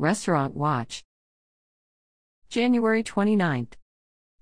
Restaurant Watch. January 29th.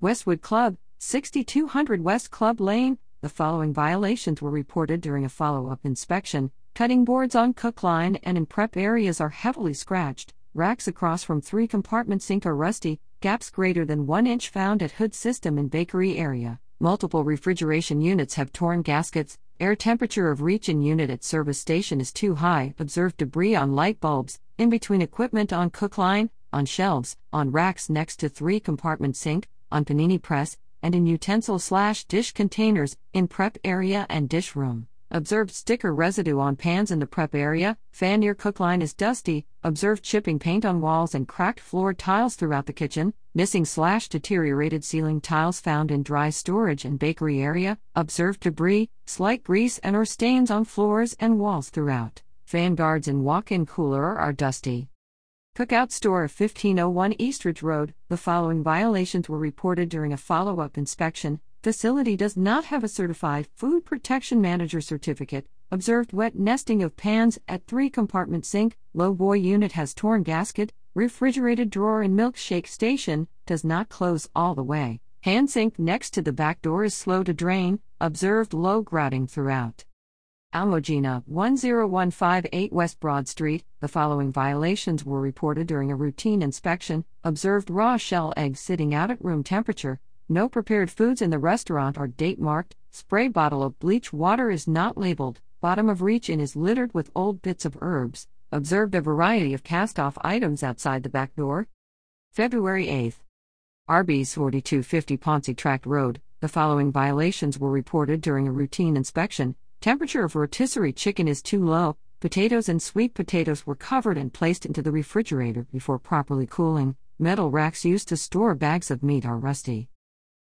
Westwood Club, 6200 West Club Lane. The following violations were reported during a follow up inspection. Cutting boards on cook line and in prep areas are heavily scratched. Racks across from three compartment sink are rusty. Gaps greater than 1 inch found at hood system in bakery area. Multiple refrigeration units have torn gaskets. Air temperature of reach in unit at service station is too high. Observed debris on light bulbs, in between equipment on cook line, on shelves, on racks next to three compartment sink, on panini press, and in utensil slash dish containers, in prep area and dish room. Observed sticker residue on pans in the prep area, fan near cook line is dusty, observed chipping paint on walls and cracked floor tiles throughout the kitchen, missing slash deteriorated ceiling tiles found in dry storage and bakery area, observed debris, slight grease and or stains on floors and walls throughout. Fan guards in walk-in cooler are dusty. Cookout Store of 1501 Eastridge Road, the following violations were reported during a follow up inspection Facility does not have a certified Food Protection Manager certificate. Observed wet nesting of pans at three compartment sink. Low boy unit has torn gasket. Refrigerated drawer in milkshake station does not close all the way. Hand sink next to the back door is slow to drain. Observed low grouting throughout. Almogena 10158 West Broad Street. The following violations were reported during a routine inspection. Observed raw shell eggs sitting out at room temperature. No prepared foods in the restaurant are date marked. Spray bottle of bleach water is not labeled. Bottom of reach in is littered with old bits of herbs. Observed a variety of cast off items outside the back door. February 8th. Arby's 4250 Pontchartrain Road. The following violations were reported during a routine inspection. Temperature of rotisserie chicken is too low. Potatoes and sweet potatoes were covered and placed into the refrigerator before properly cooling. Metal racks used to store bags of meat are rusty.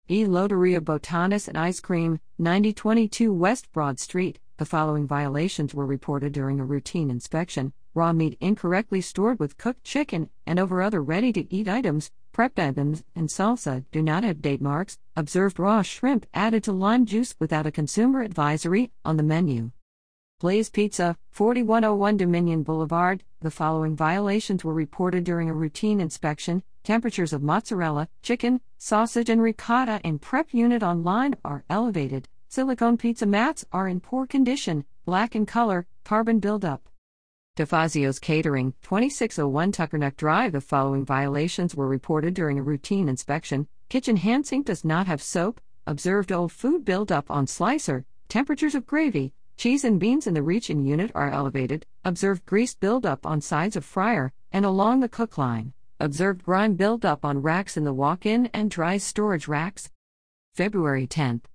E. Loteria Botanis and Ice Cream, 9022 West Broad Street. The following violations were reported during a routine inspection raw meat incorrectly stored with cooked chicken and over other ready to eat items, prepped items, and salsa do not have date marks. Observed raw shrimp added to lime juice without a consumer advisory on the menu. Blaze Pizza, 4101 Dominion Boulevard. The following violations were reported during a routine inspection Temperatures of mozzarella, chicken, sausage, and ricotta in prep unit online are elevated. Silicone pizza mats are in poor condition, black in color, carbon buildup. DeFazio's Catering, 2601 Tuckernuck Drive. The following violations were reported during a routine inspection. Kitchen hand sink does not have soap. Observed old food buildup on slicer. Temperatures of gravy, cheese, and beans in the reach in unit are elevated. Observed grease buildup on sides of fryer and along the cook line. Observed grime buildup on racks in the walk in and dry storage racks. February 10th.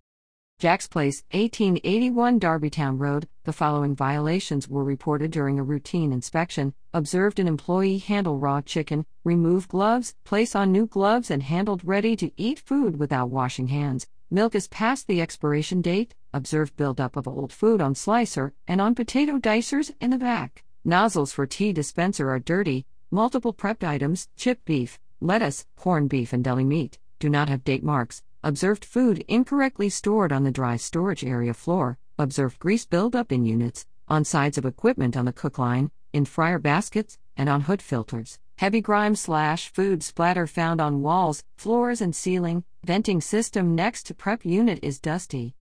Jack's Place, 1881 Darbytown Road. The following violations were reported during a routine inspection. Observed an employee handle raw chicken, remove gloves, place on new gloves, and handled ready to eat food without washing hands. Milk is past the expiration date. Observed buildup of old food on slicer and on potato dicers in the back. Nozzles for tea dispenser are dirty. Multiple prepped items, chip beef, lettuce, corned beef, and deli meat, do not have date marks. Observed food incorrectly stored on the dry storage area floor. Observed grease buildup in units, on sides of equipment on the cook line, in fryer baskets, and on hood filters. Heavy grime slash food splatter found on walls, floors, and ceiling. Venting system next to prep unit is dusty.